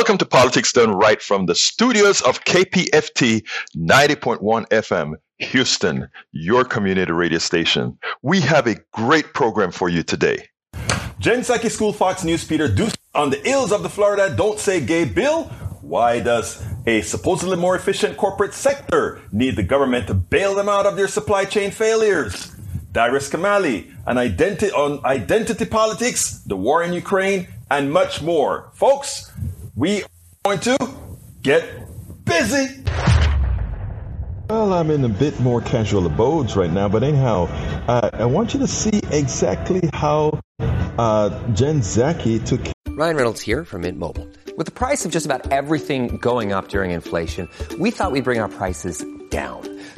Welcome to Politics Done Right from the studios of KPFT 90.1 FM, Houston, your community radio station. We have a great program for you today. Jen Psaki School Fox News Peter Doocy on the ills of the Florida Don't Say Gay bill. Why does a supposedly more efficient corporate sector need the government to bail them out of their supply chain failures? Darius Kamali on identity, on identity politics, the war in Ukraine, and much more. Folks, we are going to get busy. Well, I'm in a bit more casual abodes right now, but anyhow, uh, I want you to see exactly how uh, Jen Psaki took. Ryan Reynolds here from Mint Mobile. With the price of just about everything going up during inflation, we thought we'd bring our prices down.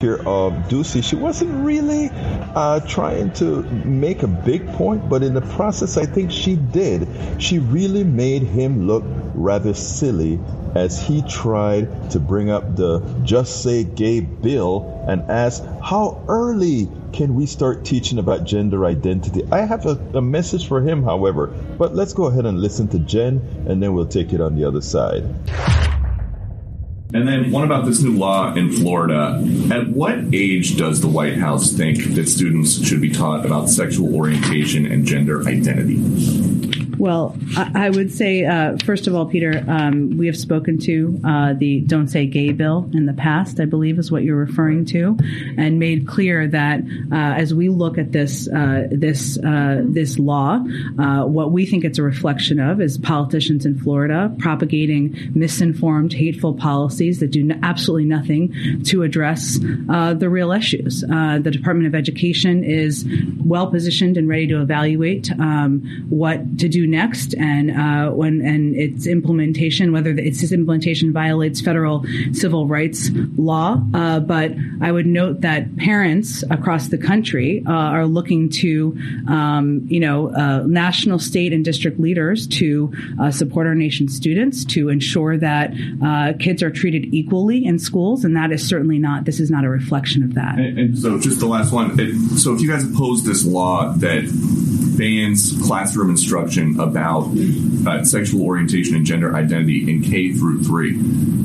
Here of Doocy, she wasn't really uh, trying to make a big point, but in the process, I think she did. She really made him look rather silly as he tried to bring up the Just Say Gay bill and ask, How early can we start teaching about gender identity? I have a, a message for him, however, but let's go ahead and listen to Jen and then we'll take it on the other side. And then one about this new law in Florida. At what age does the White House think that students should be taught about sexual orientation and gender identity? Well, I, I would say, uh, first of all, Peter, um, we have spoken to uh, the Don't Say Gay bill in the past, I believe is what you're referring to, and made clear that uh, as we look at this uh, this uh, this law, uh, what we think it's a reflection of is politicians in Florida propagating misinformed, hateful policies that do absolutely nothing to address the real issues. the Department of Education is well positioned and ready to evaluate um, what to do next and uh, when and its implementation, whether its implementation violates federal civil rights law. Uh, but I would note that parents across the country uh, are looking to, um, you know, uh, national, state, and district leaders to uh, support our nation's students to ensure that uh, kids are treated equally in schools, and that is certainly not. This is not a reflection of that. And, and so, just the last one. So, if you guys oppose this law that bans classroom instruction about uh, sexual orientation and gender identity in K through three.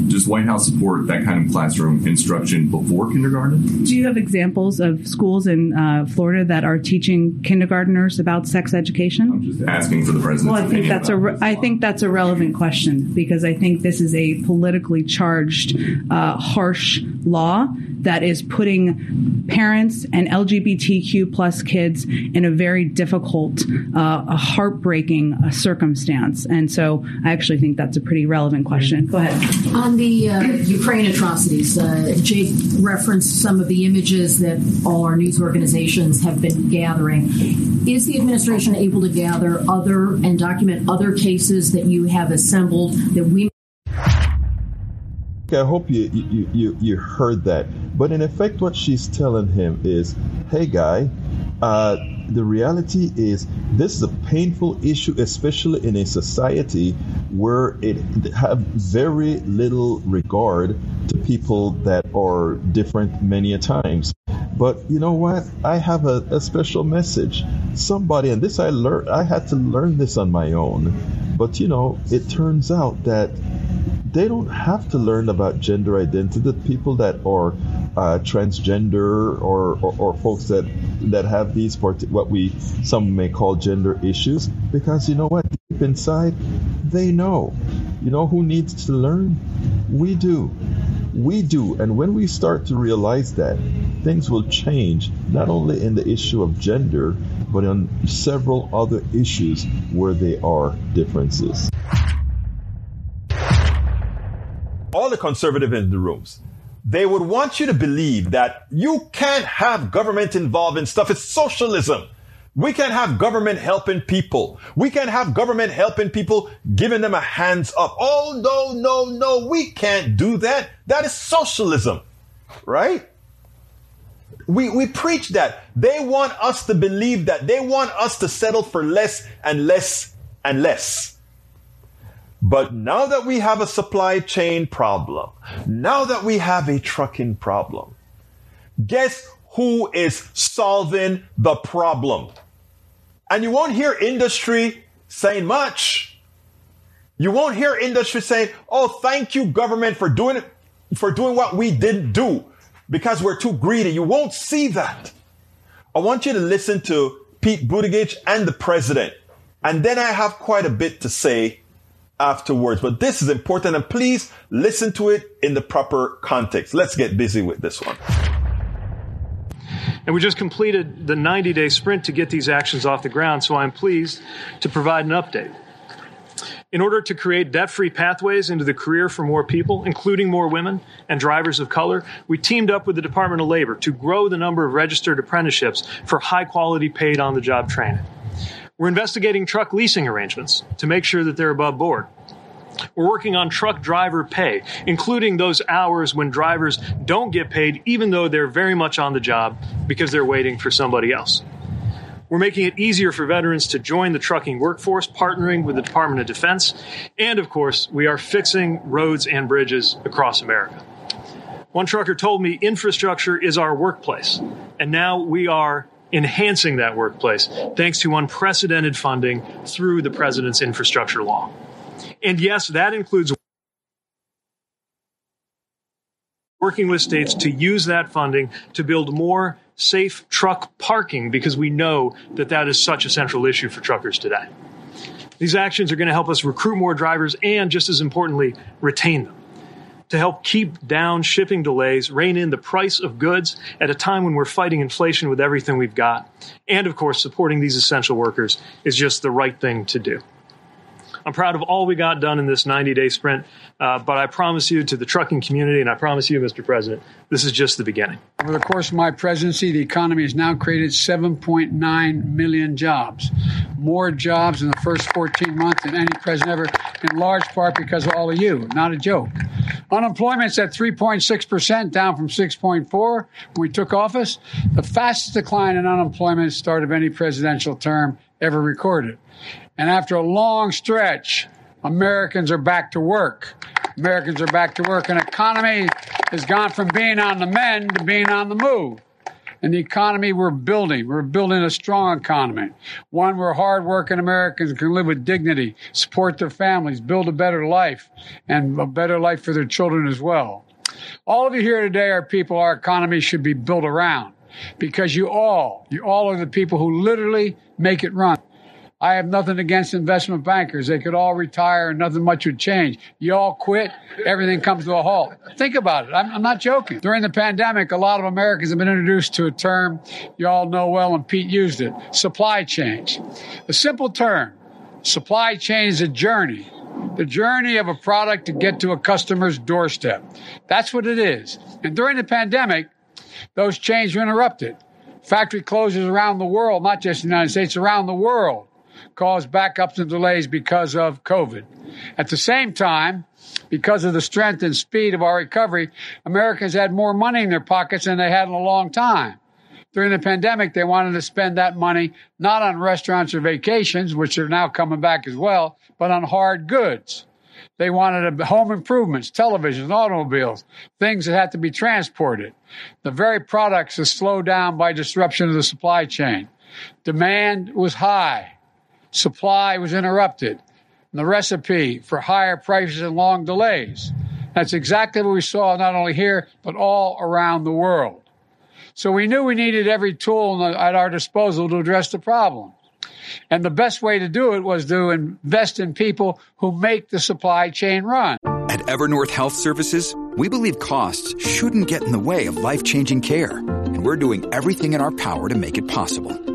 Does White House support that kind of classroom instruction before kindergarten? Do you have examples of schools in uh, Florida that are teaching kindergarteners about sex education? I'm just asking for the president's Well, I think that's a re- I think that's a relevant question because I think this is a politically charged, uh, harsh law that is putting parents and LGBTQ plus kids in a very difficult, uh, a heartbreaking uh, circumstance. And so I actually think that's a pretty relevant question. Go ahead. On the uh, Ukraine atrocities, uh, Jake referenced some of the images that all our news organizations have been gathering. Is the administration able to gather other and document other cases that you have assembled that we I hope you, you, you, you heard that. But in effect, what she's telling him is, hey, guy, uh, the reality is this is a painful issue, especially in a society where it have very little regard to people that are different many a times. But you know what? I have a, a special message. Somebody, and this I learned, I had to learn this on my own. But you know, it turns out that they don't have to learn about gender identity. The people that are uh, transgender or, or, or, folks that that have these part- what we some may call gender issues, because you know what, deep inside, they know. You know who needs to learn? We do. We do. And when we start to realize that, things will change, not only in the issue of gender, but on several other issues where there are differences. All the conservative in the rooms, they would want you to believe that you can't have government involved in stuff. It's socialism. We can't have government helping people. We can't have government helping people, giving them a hands up. Oh, no, no, no. We can't do that. That is socialism, right? We, we preach that. They want us to believe that. They want us to settle for less and less and less. But now that we have a supply chain problem, now that we have a trucking problem, guess who is solving the problem? And you won't hear industry saying much. You won't hear industry saying, "Oh, thank you government for doing it for doing what we didn't do because we're too greedy." You won't see that. I want you to listen to Pete Buttigieg and the president. And then I have quite a bit to say afterwards, but this is important and please listen to it in the proper context. Let's get busy with this one. And we just completed the 90 day sprint to get these actions off the ground, so I'm pleased to provide an update. In order to create debt free pathways into the career for more people, including more women and drivers of color, we teamed up with the Department of Labor to grow the number of registered apprenticeships for high quality paid on the job training. We're investigating truck leasing arrangements to make sure that they're above board. We're working on truck driver pay, including those hours when drivers don't get paid even though they're very much on the job because they're waiting for somebody else. We're making it easier for veterans to join the trucking workforce, partnering with the Department of Defense. And of course, we are fixing roads and bridges across America. One trucker told me infrastructure is our workplace. And now we are enhancing that workplace thanks to unprecedented funding through the President's infrastructure law. And yes, that includes working with states to use that funding to build more safe truck parking because we know that that is such a central issue for truckers today. These actions are going to help us recruit more drivers and, just as importantly, retain them. To help keep down shipping delays, rein in the price of goods at a time when we're fighting inflation with everything we've got. And of course, supporting these essential workers is just the right thing to do. I'm proud of all we got done in this 90 day sprint, uh, but I promise you to the trucking community, and I promise you, Mr. President, this is just the beginning. Over the course of my presidency, the economy has now created 7.9 million jobs, more jobs in the first 14 months than any president ever, in large part because of all of you. Not a joke. Unemployment's at 3.6%, down from 6.4 when we took office. The fastest decline in unemployment start of any presidential term ever recorded. And after a long stretch, Americans are back to work. Americans are back to work. An economy has gone from being on the mend to being on the move. And the economy we're building, we're building a strong economy, one where hardworking Americans can live with dignity, support their families, build a better life, and a better life for their children as well. All of you here today are people our economy should be built around because you all, you all are the people who literally make it run. I have nothing against investment bankers. They could all retire and nothing much would change. You all quit, everything comes to a halt. Think about it. I'm, I'm, not joking. During the pandemic, a lot of Americans have been introduced to a term you all know well, and Pete used it supply chain. A simple term. Supply chain is a journey. The journey of a product to get to a customer's doorstep. That's what it is. And during the pandemic, those chains were interrupted. Factory closures around the world, not just in the United States, around the world caused backups and delays because of COVID. At the same time, because of the strength and speed of our recovery, Americans had more money in their pockets than they had in a long time. During the pandemic, they wanted to spend that money not on restaurants or vacations, which are now coming back as well, but on hard goods. They wanted home improvements, televisions, automobiles, things that had to be transported. The very products that slowed down by disruption of the supply chain. Demand was high. Supply was interrupted. and the recipe for higher prices and long delays. That's exactly what we saw not only here, but all around the world. So we knew we needed every tool at our disposal to address the problem. And the best way to do it was to invest in people who make the supply chain run. At Evernorth Health Services, we believe costs shouldn't get in the way of life changing care. And we're doing everything in our power to make it possible.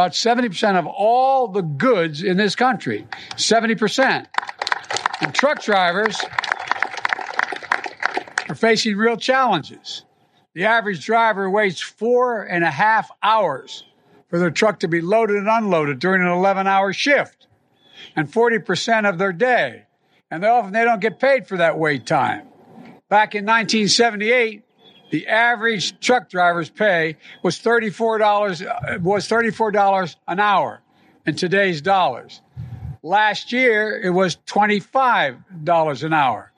about 70% of all the goods in this country. 70%. And truck drivers are facing real challenges. The average driver waits four and a half hours for their truck to be loaded and unloaded during an 11 hour shift and 40% of their day. And they often they don't get paid for that wait time. Back in 1978, the average truck driver's pay was $34 uh, was $34 an hour in today's dollars. Last year it was $25 an hour.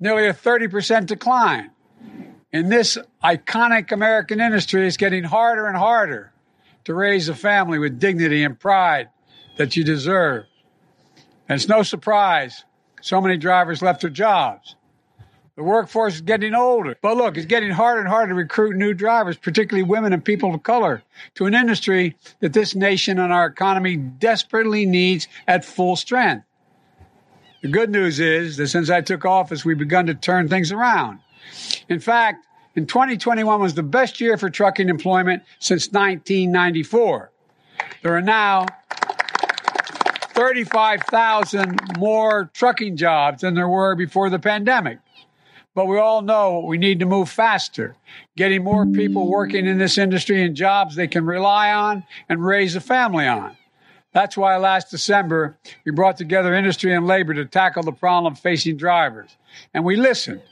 Nearly a 30% decline. In this iconic American industry, it's getting harder and harder to raise a family with dignity and pride that you deserve. And it's no surprise so many drivers left their jobs. The workforce is getting older. But look, it's getting harder and harder to recruit new drivers, particularly women and people of color, to an industry that this nation and our economy desperately needs at full strength. The good news is that since I took office, we've begun to turn things around. In fact, in 2021 was the best year for trucking employment since 1994. There are now 35,000 more trucking jobs than there were before the pandemic. But we all know we need to move faster, getting more people working in this industry in jobs they can rely on and raise a family on. That's why last December we brought together industry and labor to tackle the problem facing drivers. And we listened.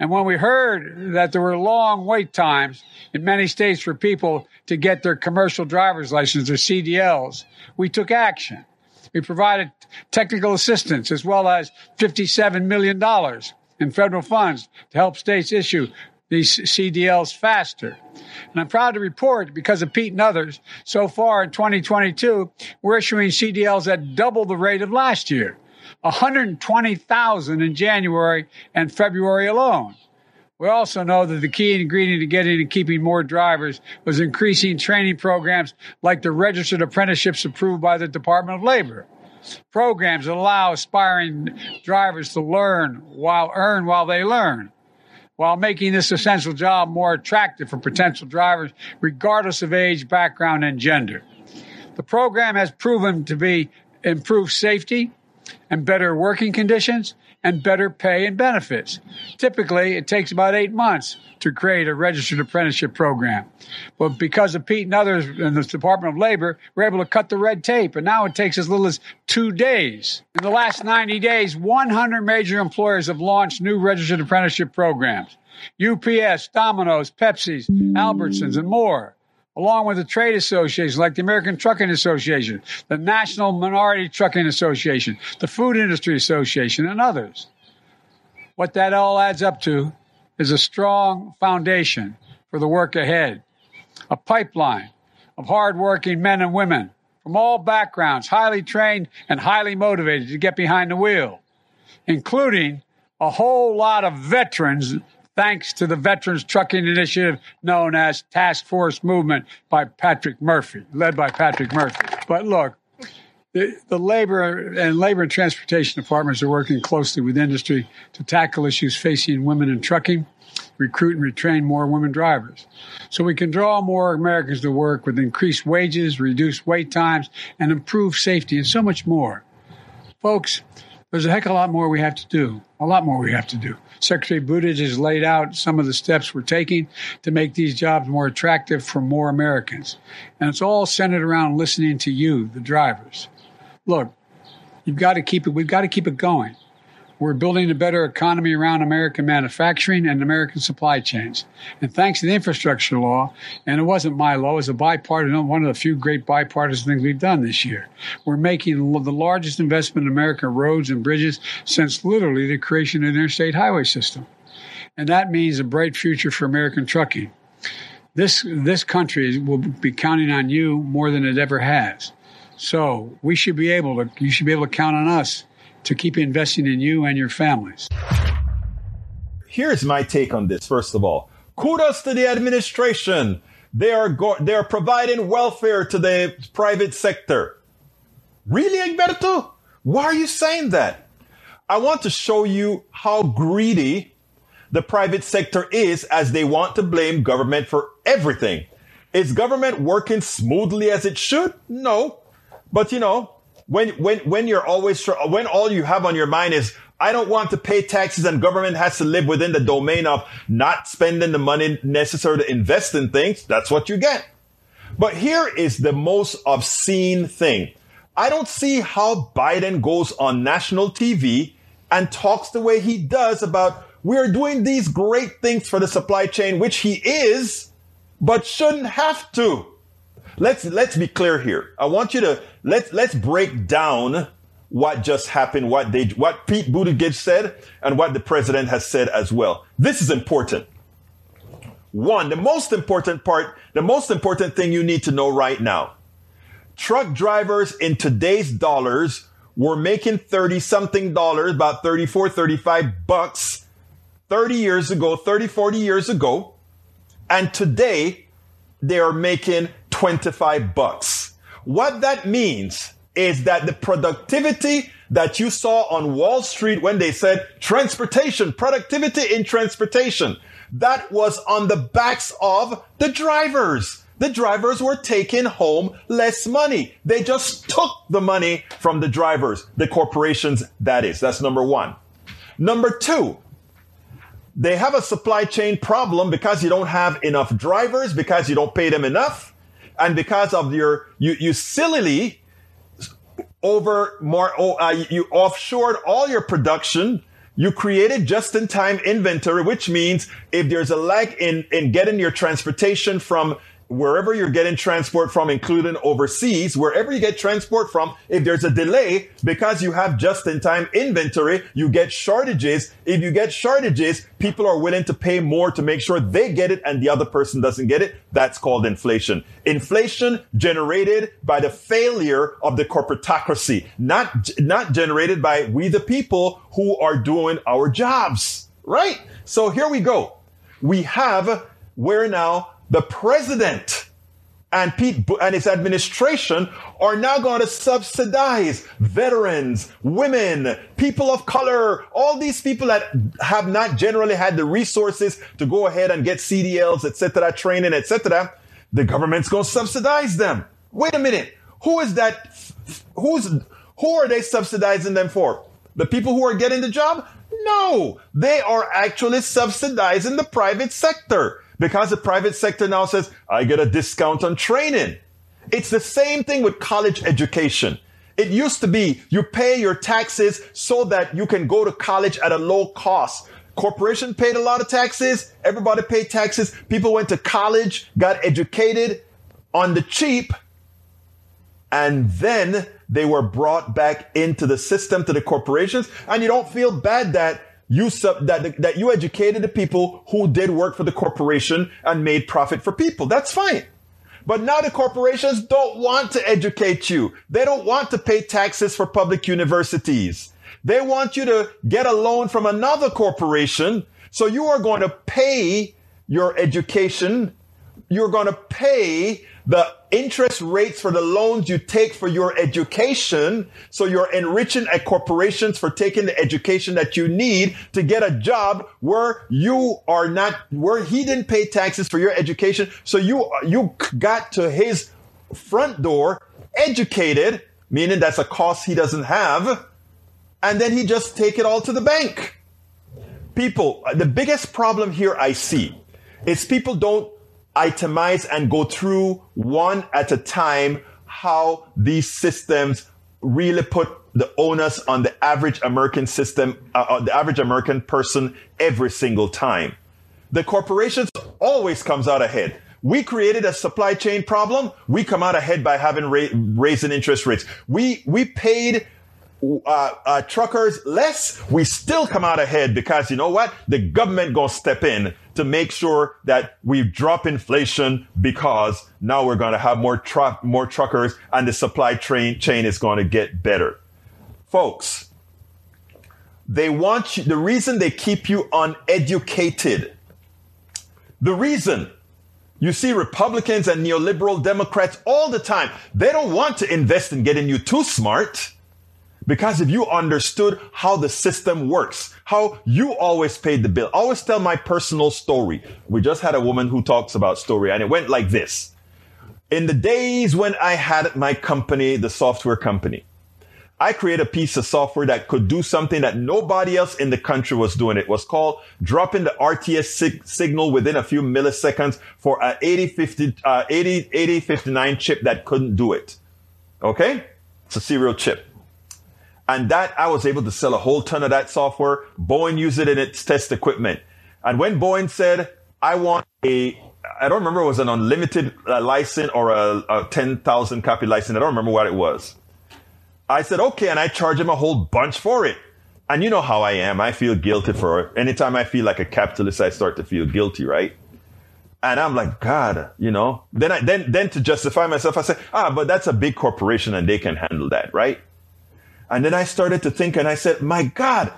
And when we heard that there were long wait times in many states for people to get their commercial driver's license or CDLs, we took action. We provided technical assistance as well as $57 million in federal funds to help states issue these CDLs faster. And I'm proud to report, because of Pete and others, so far in 2022, we're issuing CDLs at double the rate of last year. 120,000 in January and February alone. We also know that the key ingredient to getting and keeping more drivers was increasing training programs like the registered apprenticeships approved by the Department of Labor. Programs that allow aspiring drivers to learn while earn while they learn, while making this essential job more attractive for potential drivers, regardless of age, background, and gender. The program has proven to be improved safety and better working conditions and better pay and benefits. Typically, it takes about eight months to create a registered apprenticeship program. But because of Pete and others in the Department of Labor, we're able to cut the red tape, and now it takes as little as two days. In the last 90 days, 100 major employers have launched new registered apprenticeship programs. UPS, Domino's, Pepsi's, Albertsons, and more along with the trade associations like the American Trucking Association, the National Minority Trucking Association, the Food Industry Association, and others. What that all adds up to is a strong foundation for the work ahead, a pipeline of hardworking men and women from all backgrounds, highly trained and highly motivated to get behind the wheel, including a whole lot of veterans thanks to the Veterans Trucking Initiative known as Task Force Movement by Patrick Murphy, led by Patrick Murphy. But look, the, the labor and labor and transportation departments are working closely with industry to tackle issues facing women in trucking, recruit and retrain more women drivers. So we can draw more Americans to work with increased wages, reduced wait times, and improved safety, and so much more. Folks, there's a heck of a lot more we have to do. A lot more we have to do. Secretary Buttigieg has laid out some of the steps we're taking to make these jobs more attractive for more Americans. And it's all centered around listening to you, the drivers. Look, you've got to keep it, we've got to keep it going. We're building a better economy around American manufacturing and American supply chains. And thanks to the infrastructure law, and it wasn't my law, it was a bipartisan, one of the few great bipartisan things we've done this year. We're making the largest investment in American roads and bridges since literally the creation of the interstate highway system. And that means a bright future for American trucking. This, this country will be counting on you more than it ever has. So we should be able to, you should be able to count on us to keep investing in you and your families. Here's my take on this, first of all. Kudos to the administration. They are, go- they are providing welfare to the private sector. Really, Egberto? Why are you saying that? I want to show you how greedy the private sector is as they want to blame government for everything. Is government working smoothly as it should? No. But you know, when, when, when you're always, when all you have on your mind is, I don't want to pay taxes and government has to live within the domain of not spending the money necessary to invest in things, that's what you get. But here is the most obscene thing. I don't see how Biden goes on national TV and talks the way he does about we are doing these great things for the supply chain, which he is, but shouldn't have to. Let's, let's be clear here. I want you to, let's, let's break down what just happened, what they, what Pete Buttigieg said and what the president has said as well. This is important. One, the most important part, the most important thing you need to know right now. Truck drivers in today's dollars were making 30 something dollars, about 34, 35 bucks 30 years ago, 30, 40 years ago. And today they are making 25 bucks. What that means is that the productivity that you saw on Wall Street when they said transportation, productivity in transportation, that was on the backs of the drivers. The drivers were taking home less money. They just took the money from the drivers, the corporations, that is. That's number one. Number two, they have a supply chain problem because you don't have enough drivers, because you don't pay them enough, and because of your, you, you sillily over more, uh, you offshored all your production. You created just in time inventory, which means if there's a lag in, in getting your transportation from wherever you're getting transport from, including overseas, wherever you get transport from, if there's a delay because you have just in time inventory, you get shortages. If you get shortages, people are willing to pay more to make sure they get it and the other person doesn't get it. That's called inflation. Inflation generated by the failure of the corporatocracy, not, not generated by we the people who are doing our jobs, right? So here we go. We have where now the president and Pete and his administration are now going to subsidize veterans, women, people of color, all these people that have not generally had the resources to go ahead and get CDLs, etc., training, etc. The government's going to subsidize them. Wait a minute. Who is that? Who's, who are they subsidizing them for? The people who are getting the job? No, they are actually subsidizing the private sector because the private sector now says, I get a discount on training. It's the same thing with college education. It used to be you pay your taxes so that you can go to college at a low cost. Corporation paid a lot of taxes. Everybody paid taxes. People went to college, got educated on the cheap. And then they were brought back into the system to the corporations. And you don't feel bad that you sub, that, that you educated the people who did work for the corporation and made profit for people. That's fine. But now the corporations don't want to educate you. They don't want to pay taxes for public universities. They want you to get a loan from another corporation. So you are going to pay your education. You're going to pay the interest rates for the loans you take for your education. So you're enriching a corporations for taking the education that you need to get a job where you are not, where he didn't pay taxes for your education. So you, you got to his front door educated, meaning that's a cost he doesn't have. And then he just take it all to the bank. People, the biggest problem here I see is people don't itemize and go through one at a time how these systems really put the onus on the average American system, uh, uh, the average American person every single time. The corporations always comes out ahead. We created a supply chain problem. We come out ahead by having ra- raising interest rates. We we paid uh, uh, truckers less. We still come out ahead because you know what? The government gonna step in to make sure that we drop inflation because now we're to have more truck more truckers and the supply train chain is to get better. Folks, they want you, the reason they keep you uneducated. The reason you see Republicans and neoliberal Democrats all the time. They don't want to invest in getting you too smart. Because if you understood how the system works, how you always paid the bill, I always tell my personal story. We just had a woman who talks about story and it went like this. In the days when I had my company, the software company, I created a piece of software that could do something that nobody else in the country was doing. It was called dropping the RTS sig- signal within a few milliseconds for an 8050, uh, 80, 8059 chip that couldn't do it. Okay? It's a serial chip. And that I was able to sell a whole ton of that software. Boeing used it in its test equipment. And when Boeing said, I want a, I don't remember it was an unlimited uh, license or a, a 10,000 copy license. I don't remember what it was. I said, okay. And I charge him a whole bunch for it. And you know how I am. I feel guilty for it. Anytime I feel like a capitalist, I start to feel guilty, right? And I'm like, God, you know, then I, then, then to justify myself, I say, ah, but that's a big corporation and they can handle that, right? And then I started to think and I said, my God,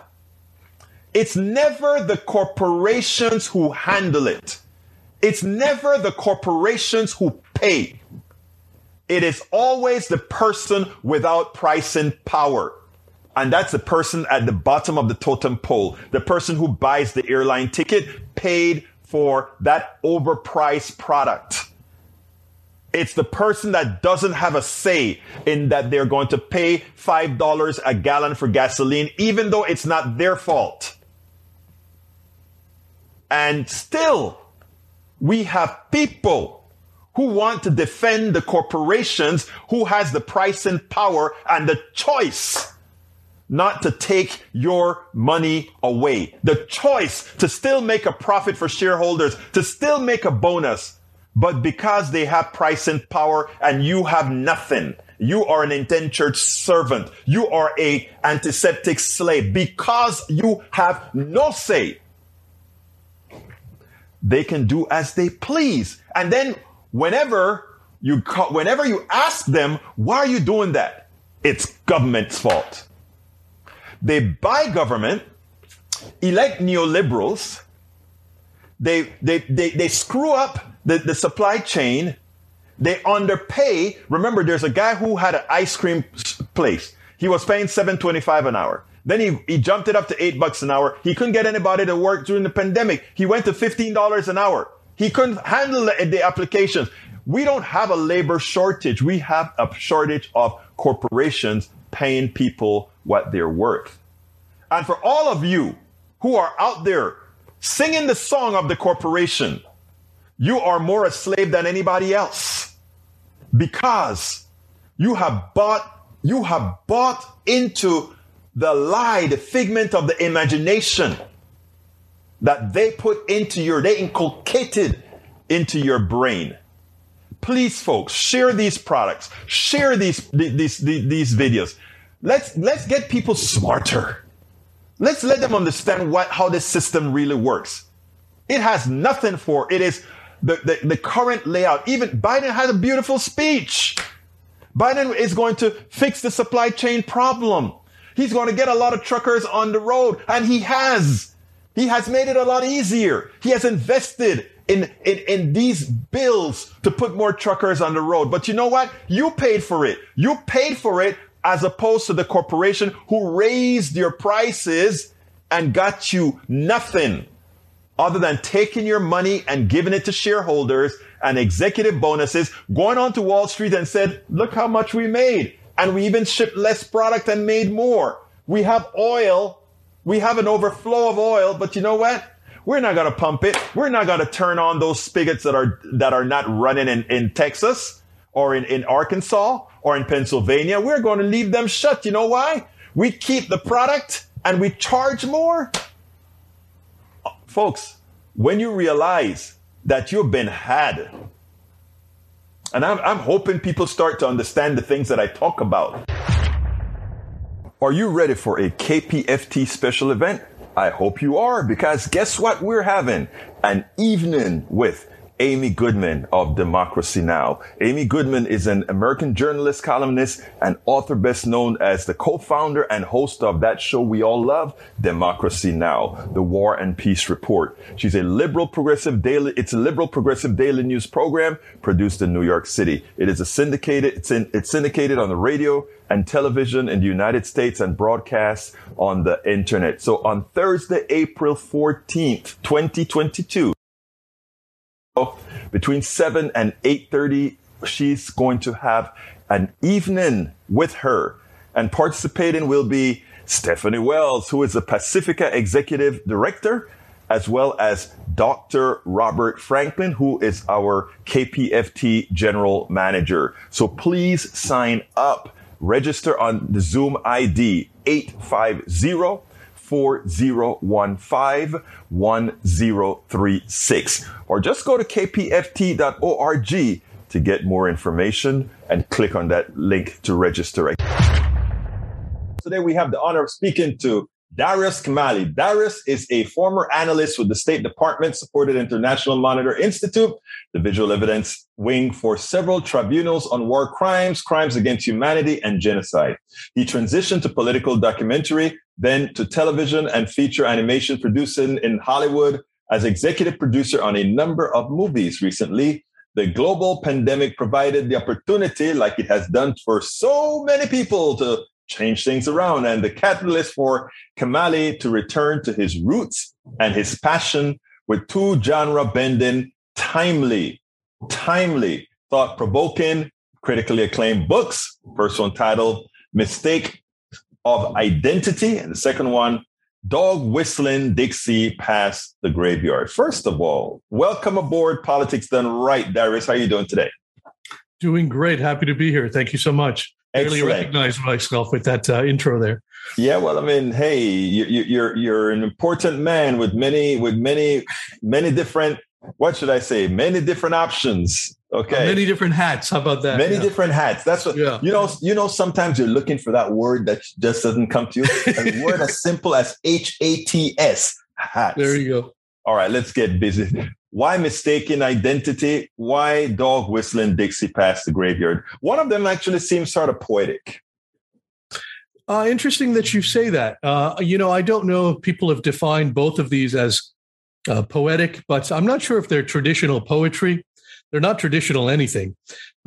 it's never the corporations who handle it. It's never the corporations who pay. It is always the person without pricing power. And that's the person at the bottom of the totem pole. The person who buys the airline ticket paid for that overpriced product. It's the person that doesn't have a say in that they're going to pay $5 a gallon for gasoline, even though it's not their fault. And still, we have people who want to defend the corporations who has the pricing power and the choice not to take your money away. The choice to still make a profit for shareholders, to still make a bonus but because they have pricing power and you have nothing, you are an indentured servant. You are a antiseptic slave because you have no say. They can do as they please. And then whenever you, whenever you ask them, why are you doing that? It's government's fault. They buy government, elect neoliberals, they, they, they, they screw up the, the supply chain. They underpay. Remember, there's a guy who had an ice cream place. He was paying 725 an hour. Then he, he jumped it up to eight bucks an hour. He couldn't get anybody to work during the pandemic. He went to $15 an hour. He couldn't handle the, the applications. We don't have a labor shortage. We have a shortage of corporations paying people what they're worth. And for all of you who are out there singing the song of the corporation, you are more a slave than anybody else because you have bought, you have bought into the lie, the figment of the imagination that they put into your, they inculcated into your brain. Please, folks, share these products, share these, these, these, these videos. Let's, let's get people smarter. Let's let them understand what, how this system really works. It has nothing for, it is the, the, the current layout. Even Biden had a beautiful speech. Biden is going to fix the supply chain problem. He's going to get a lot of truckers on the road, and he has. He has made it a lot easier. He has invested in, in, in these bills to put more truckers on the road. But you know what? You paid for it. You paid for it as opposed to the corporation who raised your prices and got you nothing other than taking your money and giving it to shareholders and executive bonuses, going on to Wall Street and said, look how much we made. And we even shipped less product and made more. We have oil. We have an overflow of oil, but you know what? We're not going to pump it. We're not going to turn on those spigots that are, that are not running in, in Texas or in, in Arkansas or in Pennsylvania, we're going to leave them shut. You know why? We keep the product and we charge more. Folks, when you realize that you've been had, and I'm, I'm hoping people start to understand the things that I talk about. Are you ready for a KPFT special event? I hope you are because guess what we're having? An evening with Amy Goodman of Democracy Now! Amy Goodman is an American journalist, columnist, and author best known as the co-founder and host of that show we all love, Democracy Now! The War and Peace Report. She's a liberal progressive daily, it's a liberal progressive daily news program produced in New York City. It is a syndicated, it's, in, it's syndicated on the radio and television in the United States and broadcast on the internet. So on Thursday, April 14th, 2022, between 7 and 8.30 she's going to have an evening with her. And participating will be stephanie wells who is the pacifica executive director as well as dr robert franklin who is our kpft general manager. So please sign up. Register on the zoom id 850 4015 1036. Or just go to kpft.org to get more information and click on that link to register. Today we have the honor of speaking to Darius Kamali. Darius is a former analyst with the State Department supported International Monitor Institute, the visual evidence wing for several tribunals on war crimes, crimes against humanity, and genocide. He transitioned to political documentary, then to television and feature animation producing in Hollywood as executive producer on a number of movies recently. The global pandemic provided the opportunity, like it has done for so many people, to change things around. And the catalyst for Kamali to return to his roots and his passion with two genre bending, timely, timely, thought provoking, critically acclaimed books. First one titled Mistake of Identity, and the second one, Dog Whistling Dixie Past the Graveyard. First of all, welcome aboard Politics Done Right, Darius. How are you doing today? Doing great. Happy to be here. Thank you so much. Excellent. Really recognize myself with that uh, intro there. Yeah, well, I mean, hey, you, you, you're you're an important man with many with many many different. What should I say? Many different options. Okay, uh, many different hats. How about that? Many yeah. different hats. That's what yeah. you know. You know, sometimes you're looking for that word that just doesn't come to you. a word as simple as H A T S. Hats. There you go. All right, let's get busy. Why mistaken identity? Why dog whistling Dixie past the graveyard? One of them actually seems sort of poetic. Uh, interesting that you say that. Uh, you know, I don't know if people have defined both of these as uh, poetic, but I'm not sure if they're traditional poetry. They're not traditional anything.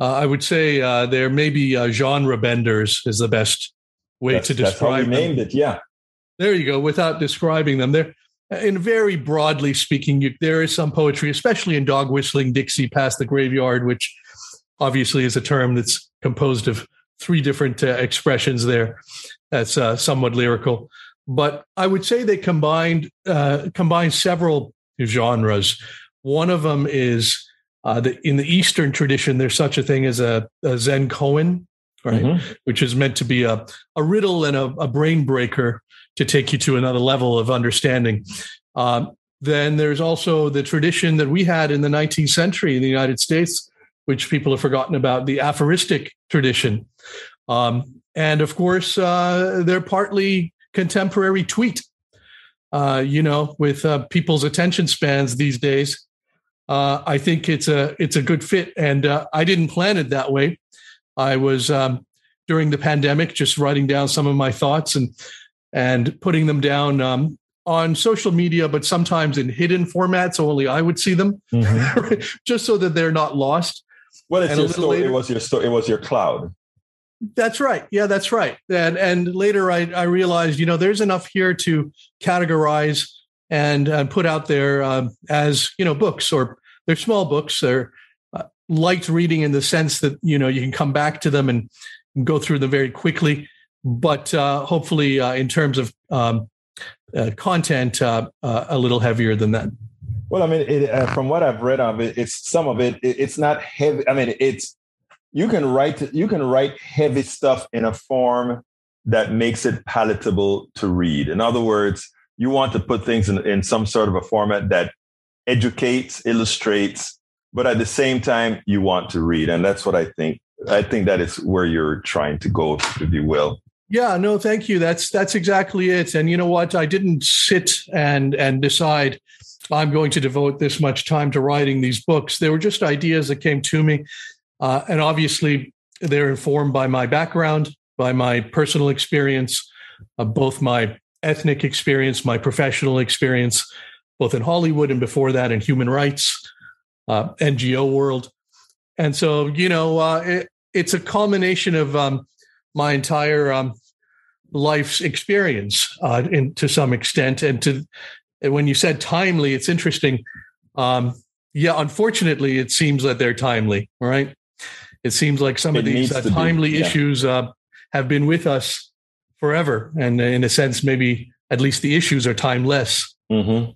Uh, I would say uh, they're maybe uh, genre benders is the best way that's, to describe. That's how we them. named it. Yeah. There you go. Without describing them, they're in very broadly speaking, you, there is some poetry, especially in dog whistling Dixie past the graveyard, which obviously is a term that's composed of three different uh, expressions there. That's uh, somewhat lyrical, but I would say they combined uh, combine several genres. One of them is uh, the, in the Eastern tradition. There's such a thing as a, a Zen koan, right, mm-hmm. which is meant to be a, a riddle and a, a brain breaker to take you to another level of understanding. Um, then there's also the tradition that we had in the 19th century in the United States, which people have forgotten about, the aphoristic tradition. Um, and of course, uh, they're partly contemporary tweet. Uh, you know, with uh, people's attention spans these days, uh, I think it's a it's a good fit. And uh, I didn't plan it that way. I was um, during the pandemic just writing down some of my thoughts and and putting them down um, on social media, but sometimes in hidden formats. So only I would see them, mm-hmm. just so that they're not lost. Well, it's your story. Later, it was your story. It was your cloud. That's right. Yeah, that's right. And and later I, I realized, you know, there's enough here to categorize and uh, put out there um, as you know books or they're small books. They're uh, light reading in the sense that you know you can come back to them and go through them very quickly but uh, hopefully, uh, in terms of um, uh, content, uh, uh, a little heavier than that. Well, I mean, it, uh, from what I've read of it, it's some of it, it, It's not heavy. I mean, it's you can write you can write heavy stuff in a form that makes it palatable to read. In other words, you want to put things in, in some sort of a format that educates, illustrates, but at the same time you want to read. And that's what I think. I think that is where you're trying to go, if you will. Yeah, no, thank you. That's that's exactly it. And you know what? I didn't sit and and decide I'm going to devote this much time to writing these books. They were just ideas that came to me, uh, and obviously they're informed by my background, by my personal experience, uh, both my ethnic experience, my professional experience, both in Hollywood and before that in human rights, uh, NGO world. And so, you know, uh, it, it's a culmination of um, my entire um, life's experience uh, in, to some extent. And to when you said timely, it's interesting. Um, yeah, unfortunately, it seems that they're timely, right? It seems like some It of these uh, be, timely yeah. issues uh, have been with us forever. And in a sense, maybe at least the issues are timeless. Mm-hmm.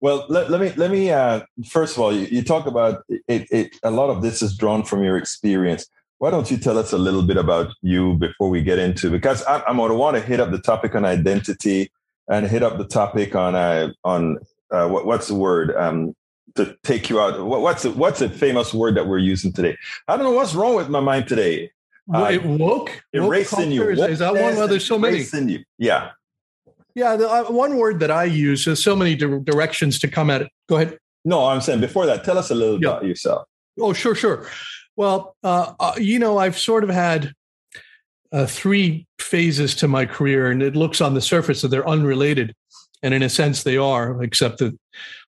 Well, let, let me let me uh, first of all, you, you talk about it, it. A lot of this is drawn from your experience. Why don't you tell us a little bit about you before we get into? Because I, I'm going to want to hit up the topic on identity and hit up the topic on uh, on uh, what, what's the word um, to take you out. What, what's the, what's a famous word that we're using today? I don't know what's wrong with my mind today. Wait, woke? Woke erasing you. culture? Is- that one? Well, there's so many. you. Yeah. Yeah, the, uh, one word that I use. There's so many di- directions to come at it. Go ahead. No, I'm saying before that, tell us a little about yourself. Oh, sure, sure. Well, uh, uh, you know, I've sort of had uh, three phases to my career, and it looks on the surface that they're unrelated, and in a sense they are, except that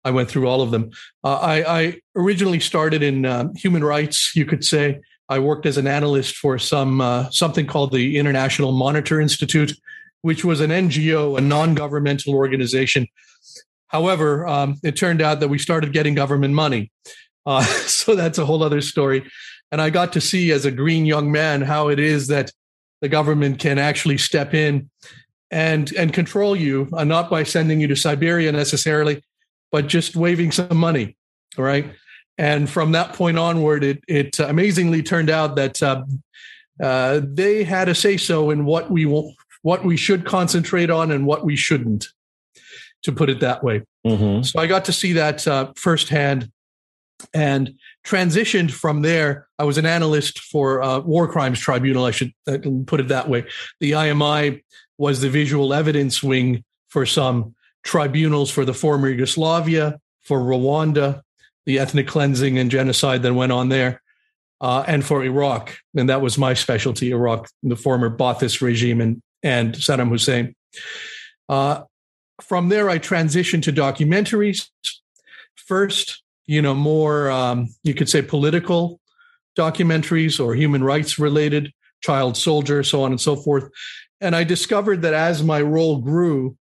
I went through all of them. Uh, I, I originally started in um, human rights, you could say. I worked as an analyst for some uh, something called the International Monitor Institute, which was an NGO, a non-governmental organization. However, um, it turned out that we started getting government money. Uh, so that's a whole other story. And I got to see as a green young man how it is that the government can actually step in and and control you, uh, not by sending you to Siberia necessarily, but just waving some money, right? And from that point onward, it it amazingly turned out that uh, uh, they had a say so in what we will, what we should concentrate on and what we shouldn't, to put it that way. So I got to see that uh, firsthand and transitioned from there. I was an analyst for uh, War Crimes Tribunal, I should uh, put it that way. The IMI was the visual evidence wing for some tribunals for the former Yugoslavia, for Rwanda, the ethnic cleansing and genocide that went on there, uh, and for Iraq. And that was my specialty, Iraq, the former Ba'athist regime and, and Saddam Hussein. Uh, from there, I transitioned to documentaries. First, you know, more, um, you could say political documentaries or human rights related, child soldier, so on and so forth. And I discovered that as my role grew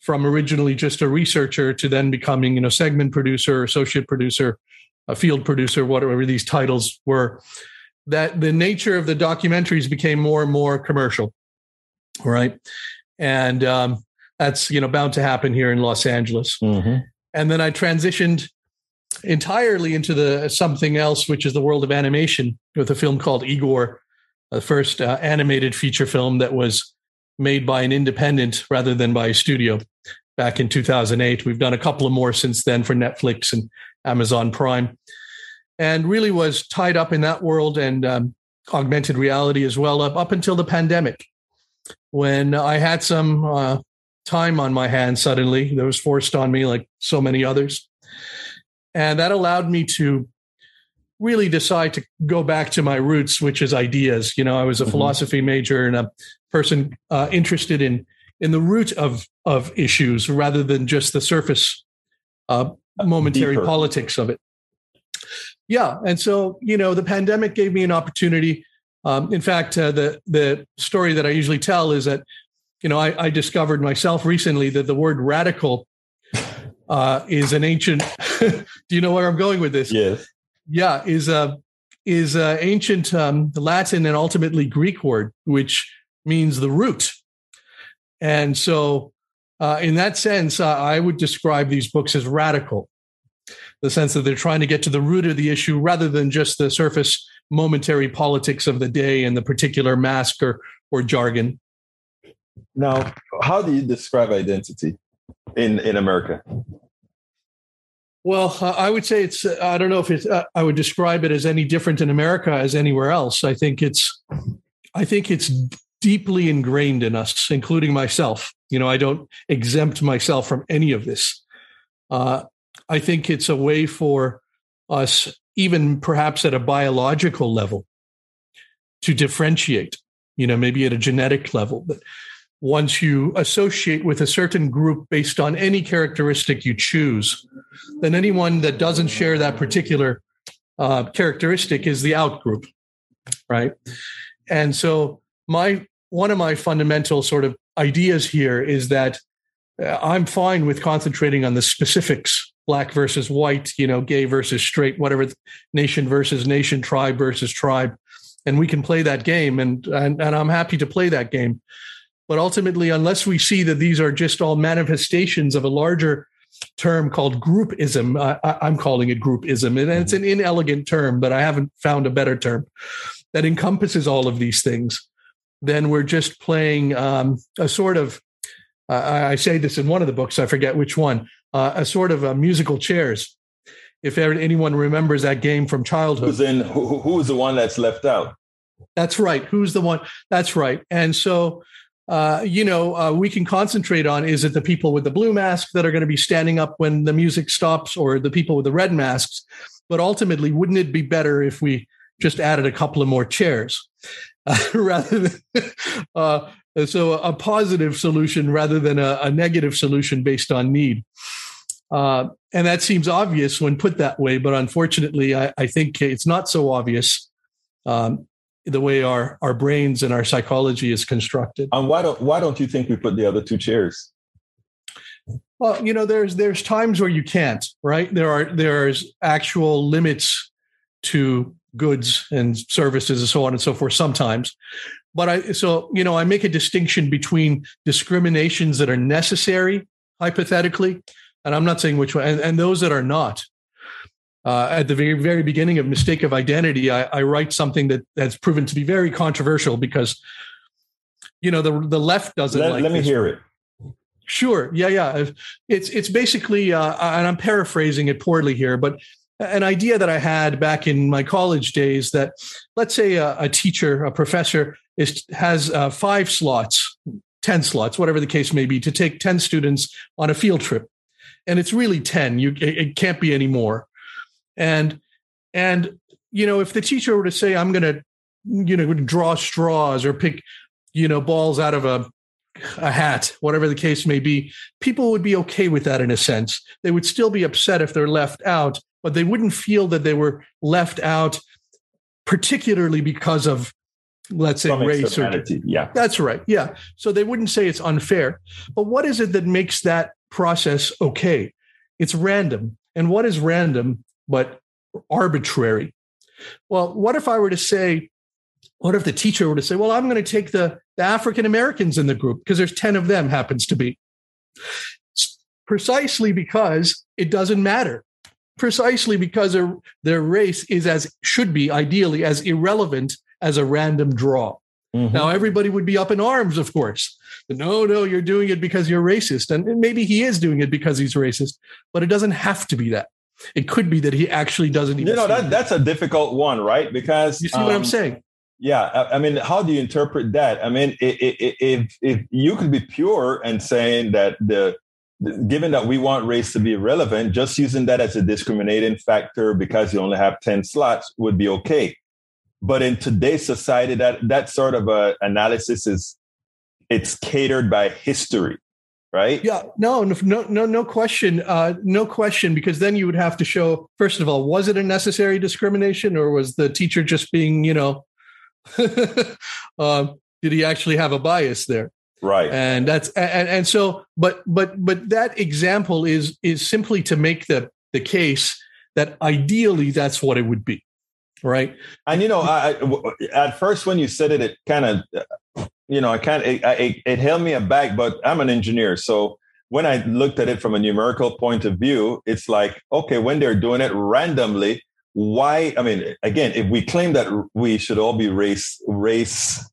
from originally just a researcher to then becoming, you know, segment producer, associate producer, a field producer, whatever these titles were, that the nature of the documentaries became more and more commercial. Right. And um, that's, you know, bound to happen here in Los Angeles. And then I transitioned entirely into the something else, which is the world of animation, with a film called Igor, the first uh, animated feature film that was made by an independent rather than by a studio back in 2008. We've done a couple of more since then for Netflix and Amazon Prime, and really was tied up in that world and um, augmented reality as well up up until the pandemic, when I had some uh, time on my hands suddenly that was forced on me, like so many others. And that allowed me to really decide to go back to my roots, which is ideas. You know, I was a Mhm. philosophy major and a person uh, interested in in the root of of issues rather than just the surface uh, momentary deeper. politics of it. Yeah, and so you know, the pandemic gave me an opportunity. Um, in fact, uh, the the story that I usually tell is that you know I, I discovered myself recently that the word radical uh, is an ancient. do you know where I'm going with this? Yes. Yeah, is a is a ancient um, Latin and ultimately Greek word, which means the root. And so, uh, in that sense, uh, I would describe these books as radical, the sense that they're trying to get to the root of the issue rather than just the surface momentary politics of the day and the particular mask or, or jargon. Now, how do you describe identity in, in America? Well, I would say it's, I don't know if it's, uh, I would describe it as any different in America as anywhere else. I think it's, I think it's deeply ingrained in us, including myself. You know, I don't exempt myself from any of this. Uh, I think it's a way for us, even perhaps at a biological level, to differentiate, you know, maybe at a genetic level. But once you associate with a certain group based on any characteristic you choose, then anyone that doesn't share that particular uh, characteristic is the out group, right? And so my one of my fundamental sort of ideas here is that uh, I'm fine with concentrating on the specifics black versus white, you know, gay versus straight, whatever, nation versus nation, tribe versus tribe. And we can play that game, and, and, and I'm happy to play that game. But ultimately, unless we see that these are just all manifestations of a larger term called groupism, I, am calling it groupism, and it's an inelegant term, but I haven't found a better term that encompasses all of these things. Then we're just playing um, a sort of uh, I say this in one of the books, I forget which one, uh, a sort of a musical chairs. If anyone remembers that game from childhood, who's in? Who, who's the one that's left out? That's right. Who's the one? That's right. And so, uh, you know, uh, we can concentrate on is it the people with the blue masks that are going to be standing up when the music stops, or the people with the red masks? But ultimately, wouldn't it be better if we just added a couple of more chairs uh, rather than uh, so a positive solution rather than a, a negative solution based on need. Uh, and that seems obvious when put that way, but unfortunately, I, I think it's not so obvious um, the way our, our brains and our psychology is constructed. And why don't why don't you think we put the other two chairs? Well, you know, there's there's times where you can't, right? There are there's actual limits to goods and services and so on and so forth sometimes but I so you know I make a distinction between discriminations that are necessary hypothetically, and I'm not saying which one, and, and those that are not. Uh, at the very very beginning of mistake of identity, I, I write something that that's proven to be very controversial because you know the the left doesn't let, like. Let me hear it. Sure. Yeah. Yeah. It's it's basically, uh, and I'm paraphrasing it poorly here, but an idea that I had back in my college days that let's say a, a teacher, a professor is has uh, five slots, 10 slots, whatever the case may be, to take 10 students on a field trip. And it's really 10. You it, it can't be any more. And and you know, if the teacher were to say, I'm gonna, you know, draw straws or pick, you know, balls out of a a hat, whatever the case may be, people would be okay with that in a sense. They would still be upset if they're left out, but they wouldn't feel that they were left out, particularly because of, let's say, Some race or yeah. That's right. Yeah. So they wouldn't say it's unfair. But what is it that makes that process okay? It's random. And what is random but arbitrary? Well, what if I were to say, what if the teacher were to say, well, I'm going to take the, the African Americans in the group because there's 10 of them happens to be. Precisely because it doesn't matter. Precisely because their, their race is as should be ideally as irrelevant as a random draw. Mm-hmm. Now everybody would be up in arms, of course. No, no, you're doing it because you're racist. And maybe he is doing it because he's racist, but it doesn't have to be that. It could be that he actually doesn't even You know that that's a difficult one, right? Because You see what I'm um, saying? Yeah, I, I mean, how do you interpret that? I mean, if if you could be pure and saying that the given that we want race to be relevant, just using that as a discriminating factor because you only have ten slots would be okay. But in today's society, that that sort of a analysis is it's catered by history, right? Yeah, no, no, no, no, question, uh, no question, because then you would have to show first of all, was it a necessary discrimination, or was the teacher just being, you know, um, did he actually have a bias there? Right. And that's and and so, but but but that example is is simply to make the the case that ideally that's what it would be, right? And you know, I- at first when you said it, it kind of, you know, I of it, it, it held me aback. But I'm an engineer, so when I looked at it from a numerical point of view, it's like, okay, when they're doing it randomly, why i mean again if we claim that we should all be race race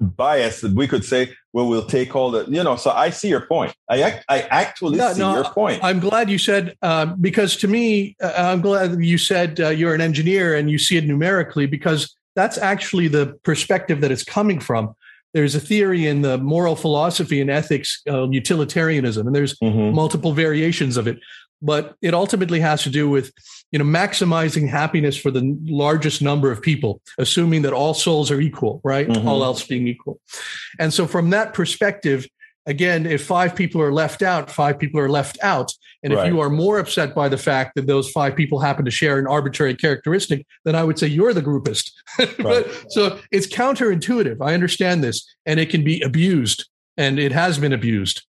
biased that we could say well we'll take all the you know so i see your point i i actually No, see no, your point I'm glad you said uh, because to me, uh, I'm glad you said uh, you're an engineer and you see it numerically because that's actually the perspective that it's coming from. There's a theory in the moral philosophy and ethics, uh, utilitarianism, and there's Mm-hmm. multiple variations of it. But it ultimately has to do with, you know, maximizing happiness for the largest number of people, assuming that all souls are equal, right? Mhm. All else being equal. And so, from that perspective, again, if five people are left out, five people are left out. And if you are more upset by the fact that those five people happen to share an arbitrary characteristic, then I would say you're the groupist. but, so it's counterintuitive. I understand this, and it can be abused, and it has been abused.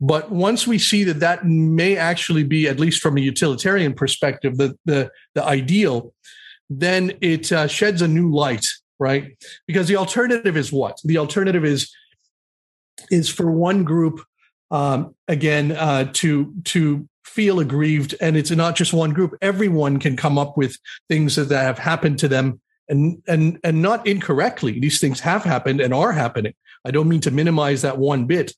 But once we see that that may actually be, at least from a utilitarian perspective, the the, the ideal, then it uh, sheds a new light, right? Because the alternative is what? The alternative is is for one group um, again uh, to to feel aggrieved, and it's not just one group. Everyone can come up with things that have happened to them, and and and not incorrectly. These things have happened and are happening. I don't mean to minimize that one bit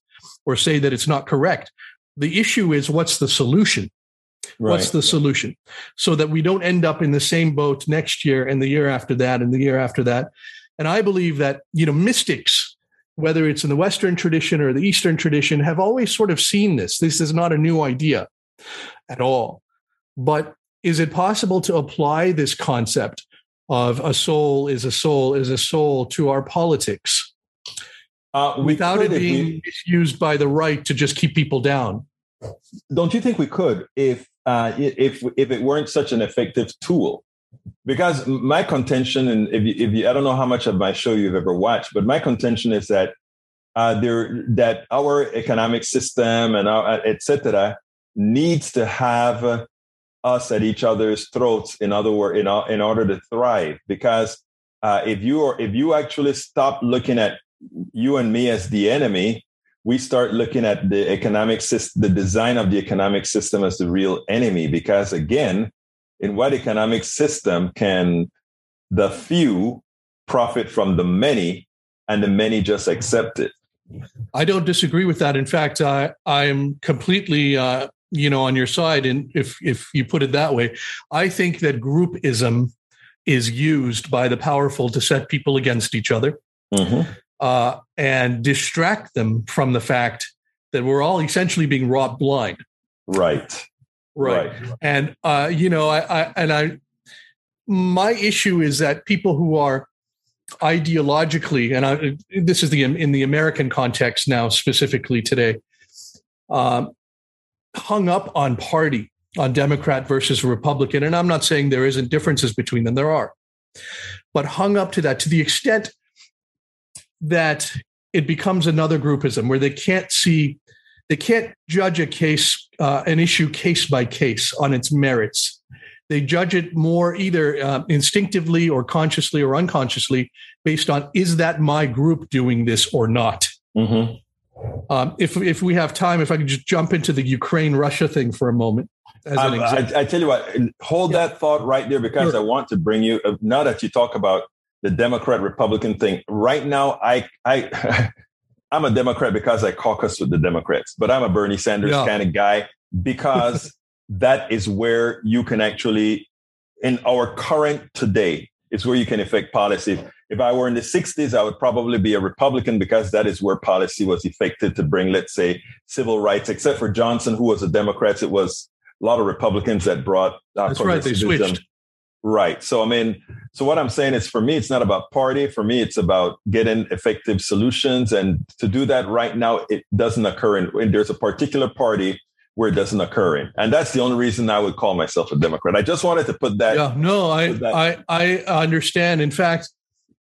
or say that it's not correct. The issue is what's the solution? What's the solution? So that we don't end up in the same boat next year and the year after that and the year after that. And I believe that, you know, mystics, whether it's in the Western tradition or the Eastern tradition, have always sort of seen this. This is not a new idea at all. But is it possible to apply this concept of a soul is a soul is a soul to our politics Uh, without it being misused by the right to just keep people down? don't you think we could if uh, if if it weren't such an effective tool? Because my contention, and if you, if you, I don't know how much of my show you've ever watched, but my contention is that uh, there that our economic system and our et cetera needs to have uh, us at each other's throats in other words in, in order to thrive. Because uh, if you are if you actually stop looking at you and me as the enemy we start looking at the economic system the design of the economic system as the real enemy. Because again in what economic system can the few profit from the many and the many just accept it I don't disagree with that. In fact, I I am completely uh, you know on your side. And if if you put it that way, I think that groupism is used by the powerful to set people against each other uh, and distract them from the fact that we're all essentially being robbed blind. right Right. And uh, you know, I, I and I my issue is that people who are ideologically, and I, this is the in the American context now specifically today, um, hung up on party, on Democrat versus Republican, and I'm not saying there isn't differences between them. There are, but hung up to that to the extent that it becomes another groupism where they can't see they can't judge a case uh, an issue case by case on its merits they judge it more either uh, instinctively or consciously or unconsciously based on is that my group doing this or not Mm-hmm. um, if, if we have time if i could just jump into the ukraine russia thing for a moment as an Um, I, I tell you what, hold that thought right there because I want to bring you. uh, Now that you talk about the Democrat Republican thing, right now I I I'm a Democrat because I caucus with the Democrats, but I'm a Bernie Sanders Yeah. kind of guy because that is where you can actually, in our current today, is where you can affect policy. If I were in the 60s, I would probably be a Republican because that is where policy was effected to bring, let's say, civil rights. Except for Johnson, who was a Democrat, it was a lot of Republicans that brought. Uh, That's right, they switched. Right. So, I mean, so what I'm saying is for me, it's not about party. For me, it's about getting effective solutions. And to do that right now, it doesn't occur in, there's a particular party where it doesn't occur in. And that's the only reason I would call myself a Democrat. I just wanted to put that. Yeah, no, I, I, I understand. In fact,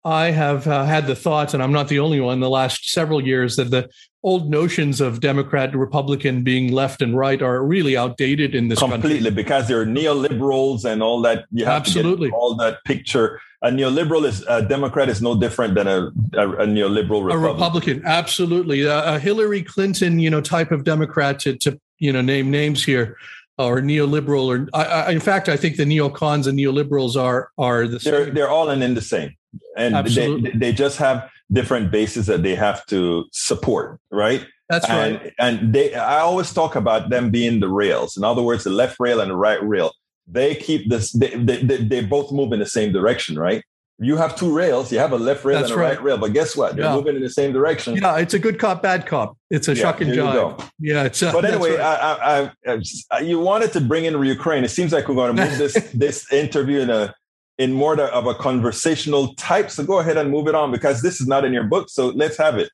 I have uh, had the thought, and I'm not the only one, the last several years that the old notions of Democrat, Republican being left and right are really outdated in this country. completely country. because they're neoliberals and all that. You have Absolutely. to get all that picture. A neoliberal is a Democrat is no different than a, a, a neoliberal A Republican. Republican, absolutely. Uh, a Hillary Clinton, you know, type of Democrat to, to you know name names here. or neoliberal, or I, I, in fact, I think the neocons and neoliberals are are the they're same. they're all in, in the same, and they, Absolutely. they just have different bases that they have to support, right? That's and, right. And they, I always talk about them being the rails. In other words, the left rail and the right rail. They keep this. They, they, they, they both move in the same direction, right? You have two rails. You have a left rail That's and a right. right. rail, but guess what? They're Yeah. moving in the same direction. Yeah, it's a good cop, bad cop. It's a Yeah, shuck and jive. Yeah, it's. Uh, But anyway, right. I, I, I, I, you wanted to bring in Ukraine. It seems like we're going to move this this interview in a in more of a conversational type. So go ahead and move it on because this is not in your book. So let's have it.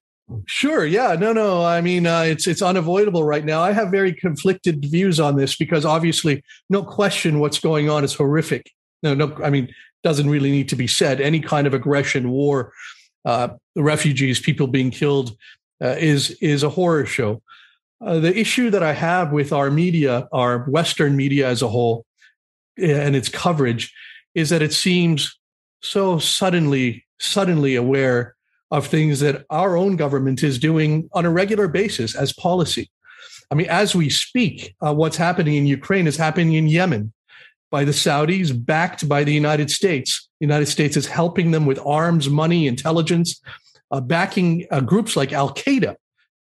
Sure. Yeah. No. No. I mean, uh, it's it's unavoidable right now. I have very conflicted views on this because obviously, no question, what's going on is horrific. No. No. I mean, doesn't really need to be said. Any kind of aggression, war, uh, refugees, people being killed, uh, is is a horror show. Uh, the issue that I have with our media, our Western media as a whole, and its coverage, is that it seems so suddenly suddenly aware of things that our own government is doing on a regular basis as policy. I mean, as we speak, uh, what's happening in Ukraine is happening in Yemen by the Saudis, backed by the United States. The United States is helping them with arms, money, intelligence, uh, backing uh, groups like Al Qaeda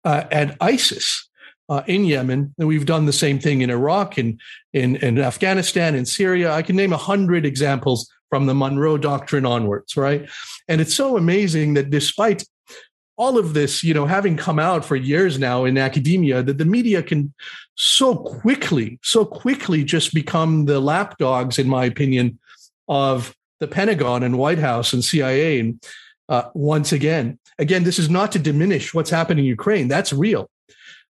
uh, and ISIS uh, in Yemen. And we've done the same thing in Iraq, in, in, in Afghanistan, and Syria. I can name a hundred examples from the Monroe Doctrine onwards, right? And it's so amazing that despite all of this, you know, having come out for years now in academia, that the media can so quickly, so quickly just become the lapdogs, in my opinion, of the Pentagon and White House and CIA. And uh, once again, again, this is not to diminish what's happening in Ukraine. That's real.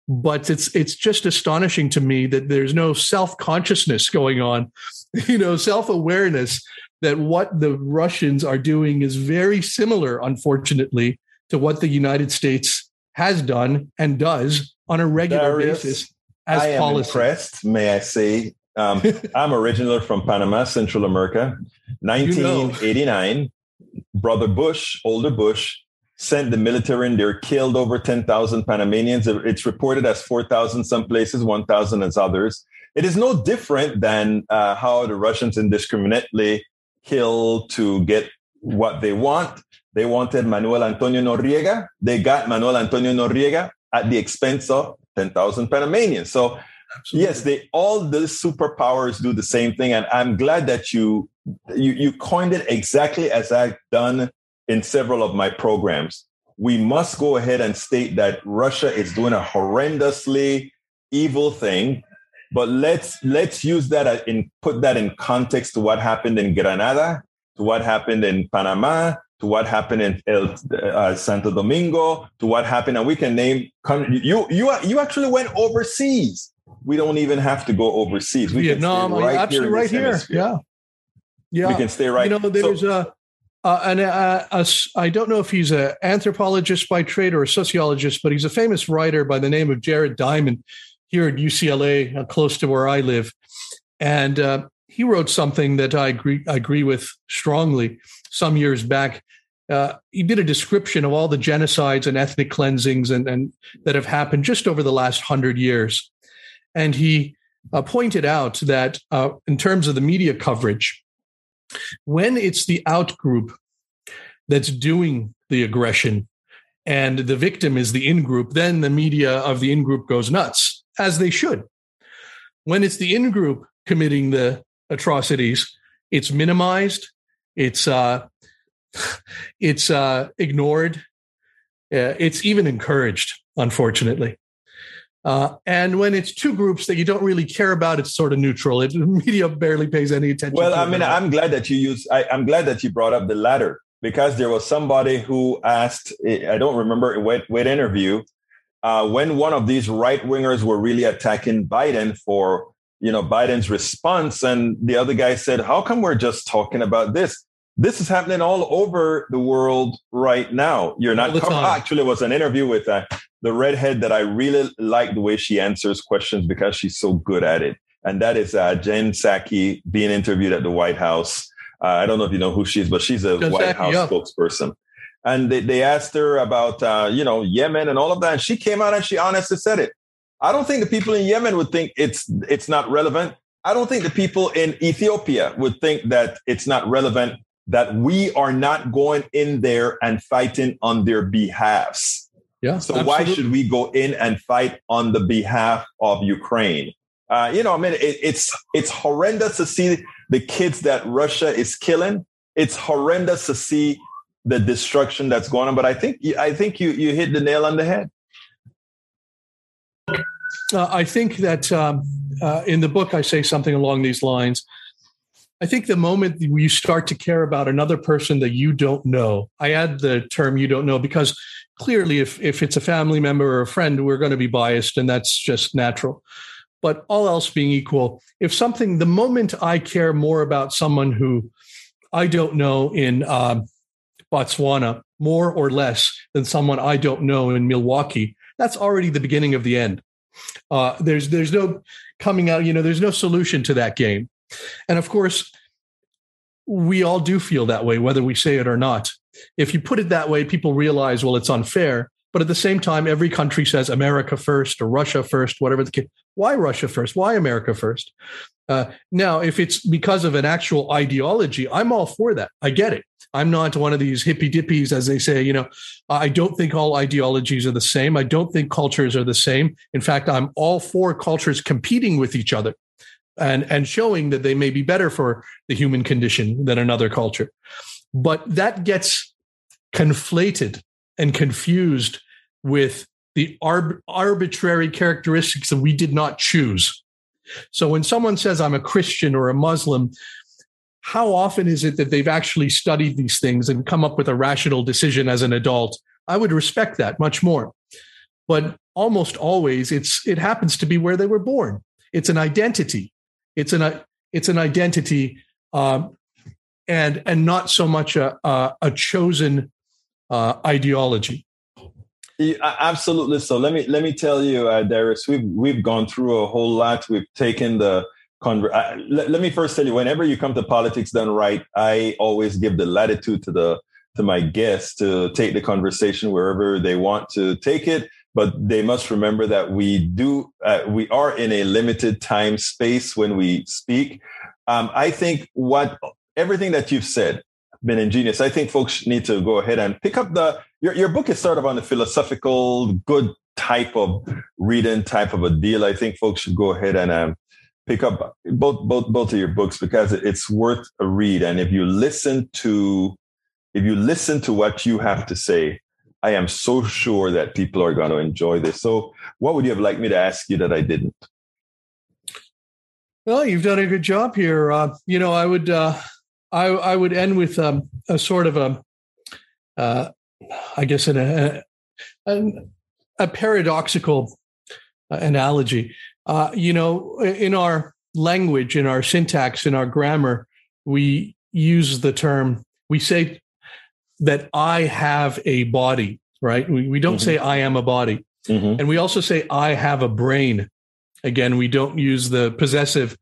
But it's it's just astonishing to me that there's no self consciousness going on, you know, self awareness that what the Russians are doing is very similar, unfortunately, to what the United States has done and does on a regular Darius, basis as I am policy. impressed, may I say. Um, I'm originally from Panama, Central America. 1989, Brother Bush, older Bush, sent the military in there, killed over 10,000 Panamanians. It's reported as 4,000 some places, 1,000 as others. It is no different than uh, how the Russians indiscriminately kill to get what they want. They wanted Manuel Antonio Noriega. They got Manuel Antonio Noriega at the expense of 10,000 Panamanians. So, yes, they all the superpowers do the same thing. And I'm glad that you, you, you coined it exactly as I've done in several of my programs. We must go ahead and state that Russia is doing a horrendously evil thing, but let's let's use that in put that in context to what happened in Grenada, to what happened in Panama, to what happened in El, uh, Santo Domingo, to what happened, and we can name. You you you actually went overseas. We don't even have to go overseas. We Vietnam, can stay right absolutely here right here. hemisphere. Yeah, yeah. We can stay right. You know, there's a. Uh, and uh, a, I don't know if he's an anthropologist by trade or a sociologist, but he's a famous writer by the name of Jared Diamond here at UCLA, uh, close to where I live. And uh, he wrote something that I agree, I agree with strongly some years back. Uh, he did a description of all the genocides and ethnic cleansings and, and that have happened just over the last hundred years. And he uh, pointed out that in terms of the media coverage, when it's the out group that's doing the aggression and the victim is the in group, then the media of the in group goes nuts, as they should. When it's the in group committing the atrocities, it's minimized, it's uh, it's uh, ignored, uh, it's even encouraged, unfortunately. Uh, and when it's two groups that you don't really care about, it's sort of neutral. It, media barely pays any attention. Well, I mean, that. I'm glad that you use. I, I'm glad that you brought up the latter because there was somebody who asked. I don't remember what, what interview uh, when one of these right wingers were really attacking Biden for you know Biden's response, and the other guy said, "How come we're just talking about this? This is happening all over the world right now. You're not All the cover- actually it was an interview with uh, the redhead that I really like the way she answers questions because she's so good at it. And that is uh, Jen Psaki being interviewed at the White House. Uh, I don't know if you know who she is, but she's a Jen White Psaki, House spokesperson. And they, they asked her about, uh, you know, Yemen and all of that. And she came out and she honestly said it. I don't think the people in Yemen would think it's it's not relevant. I don't think the people in Ethiopia would think that it's not relevant that we are not going in there and fighting on their behalfs. Yeah. So absolutely. why should we go in and fight on the behalf of Ukraine? Uh, you know, I mean, it, it's it's horrendous to see the kids that Russia is killing. It's horrendous to see the destruction that's going on. But I think I think you you hit the nail on the head. Uh, I think that um, uh, in the book I say something along these lines. I think the moment you start to care about another person that you don't know, I add the term you don't know because clearly, if, if it's a family member or a friend, we're going to be biased and that's just natural. But all else being equal, if something, the moment I care more about someone who I don't know in um, Botswana more or less than someone I don't know in Milwaukee, that's already the beginning of the end. Uh, there's there's no coming out, you know, there's no solution to that game. And of course, we all do feel that way, whether we say it or not. If you put it that way, people realize, well, it's unfair. But at the same time, every country says America first or Russia first, whatever the case. Why Russia first? Why America first? Uh, now, if it's because of an actual ideology, I'm all for that. I get it. I'm not one of these hippy dippies, as they say. You know, I don't think all ideologies are the same. I don't think cultures are the same. In fact, I'm all for cultures competing with each other and and showing that they may be better for the human condition than another culture. But that gets conflated and confused with the arb- arbitrary characteristics that we did not choose. So when someone says I'm a Christian or a Muslim, how often is it that they've actually studied these things and come up with a rational decision as an adult? I would respect that much more. But almost always it's it happens to be where they were born. It's an identity. It's an it's an identity, um, and and not so much a a, a chosen uh, ideology. Yeah, absolutely. So let me let me tell you, uh, Darius, we've we've gone through a whole lot. We've taken the conver- uh, let, let me first tell you, whenever you come to politics done right, I always give the latitude to the to my guests to take the conversation wherever they want to take it but they must remember that we do uh, we are in a limited time space when we speak. Um, i think what everything that you've said been ingenious. I think folks need to go ahead and pick up the your, your book is sort of on the philosophical good type of reading type of a deal. I think folks should go ahead and um, pick up both both both of your books because it's worth a read. And if you listen to if you listen to what you have to say I am so sure that people are going to enjoy this. So, what would you have liked me to ask you that I didn't? Well, you've done a good job here. Uh, you know, I would, uh, I, I would end with um, a sort of a, uh, I guess, an, a, a, a paradoxical uh, analogy. Uh, you know, in our language, in our syntax, in our grammar, we use the term. We say that I have a body, right? We, we don't mm-hmm. say I am a body. Mm-hmm. And we also say I have a brain. Again, we don't use the possessive.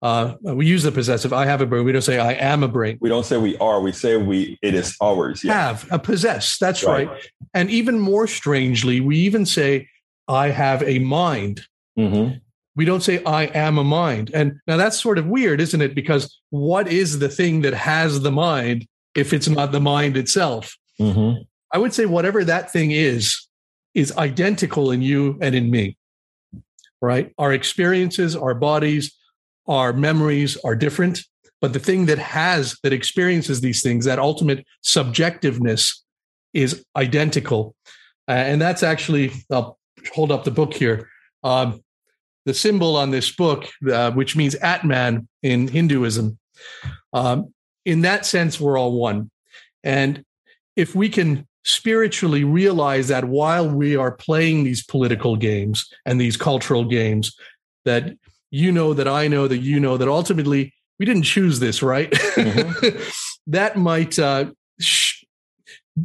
Uh, we use the possessive. I have a brain. We don't say I am a brain. We don't say we are. We say we. It is ours. Yeah. Have a possess. That's right. right. And even more strangely, we even say I have a mind. Mm-hmm. We don't say I am a mind. And now that's sort of weird, isn't it? Because what is the thing that has the mind if it's not the mind itself. Mm-hmm. I would say whatever that thing is, is identical in you and in me, right? Our experiences, our bodies, our memories are different, but the thing that has, that experiences these things, that ultimate subjectiveness is identical. Uh, and that's actually, I'll hold up the book here. Um, the symbol on this book, uh, which means Atman in Hinduism, um, in that sense, we're all one. And if we can spiritually realize that while we are playing these political games and these cultural games, that you know, that I know, that you know, that ultimately we didn't choose this, right? Mm-hmm. that might uh, sh-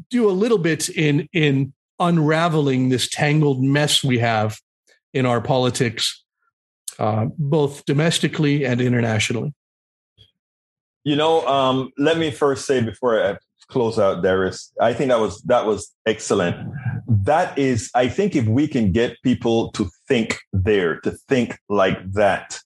do a little bit in in unraveling this tangled mess we have in our politics, uh, both domestically and internationally. You know, um, let me first say before I close out, Darius, I think that was that was excellent. that is, I think if we can get people to think there, to think like that,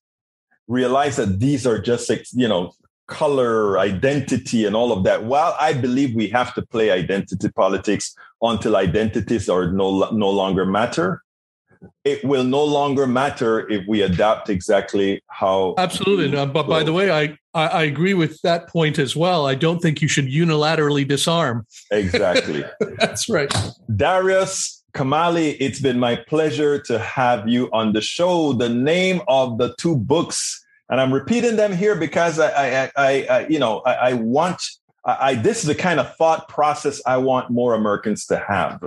realize that these are just, you know, color, identity, and all of that. While I believe we have to play identity politics until identities are no, no longer matter, it will no longer matter if we adapt exactly how. Absolutely. No, but by the way, I, I, I agree with that point as well. I don't think you should unilaterally disarm. Exactly. That's right. Darius Kamali, it's been my pleasure to have you on the show. The name of the two books and I'm repeating them here because I, I, I, I you know, I, I want, I, this is the kind of thought process I want more Americans to have.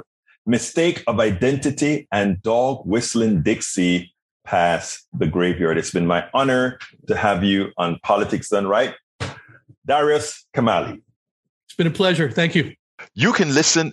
Mistake of identity and dog whistling Dixie pass the graveyard. It's been my honor to have you on Politics Done Right. Darius Kamali. It's been a pleasure. Thank you. You can listen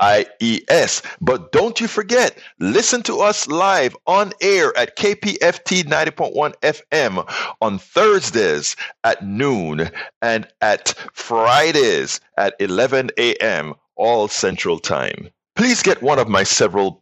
IES. But don't you forget, listen to us live on air at KPFT 90.1 FM on Thursdays at noon and at Fridays at 11 a.m. all Central Time. Please get one of my several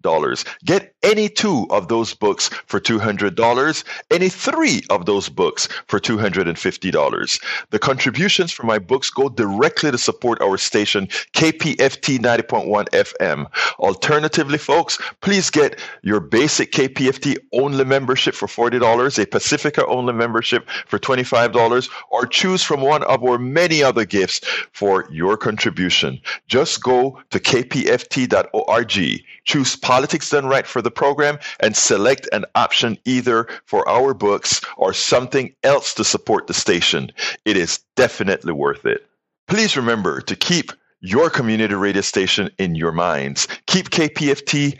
Get any two of those books for $200, any three of those books for $250. The contributions from my books go directly to support our station, KPFT 90.1 FM. Alternatively, folks, please get your basic KPFT only membership for $40, a Pacifica only membership for $25, or choose from one of our many other gifts for your contribution. Just go to kpft.org, choose Politics Done Right for the program, and select an option either for our books or something else to support the station. It is definitely worth it. Please remember to keep your community radio station in your minds. Keep KPFT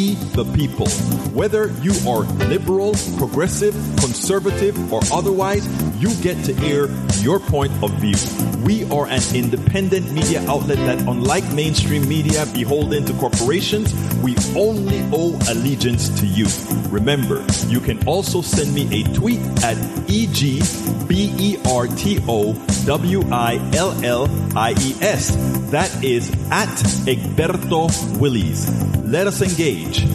the people. Whether you are liberal, progressive, conservative, or otherwise, you get to air your point of view. We are an independent media outlet that, unlike mainstream media beholden to corporations, we only owe allegiance to you. Remember, you can also send me a tweet at E-G-B-E-R-T-O-W-I-L-L-I-E-S. That is at Egberto Willies. Let us engage.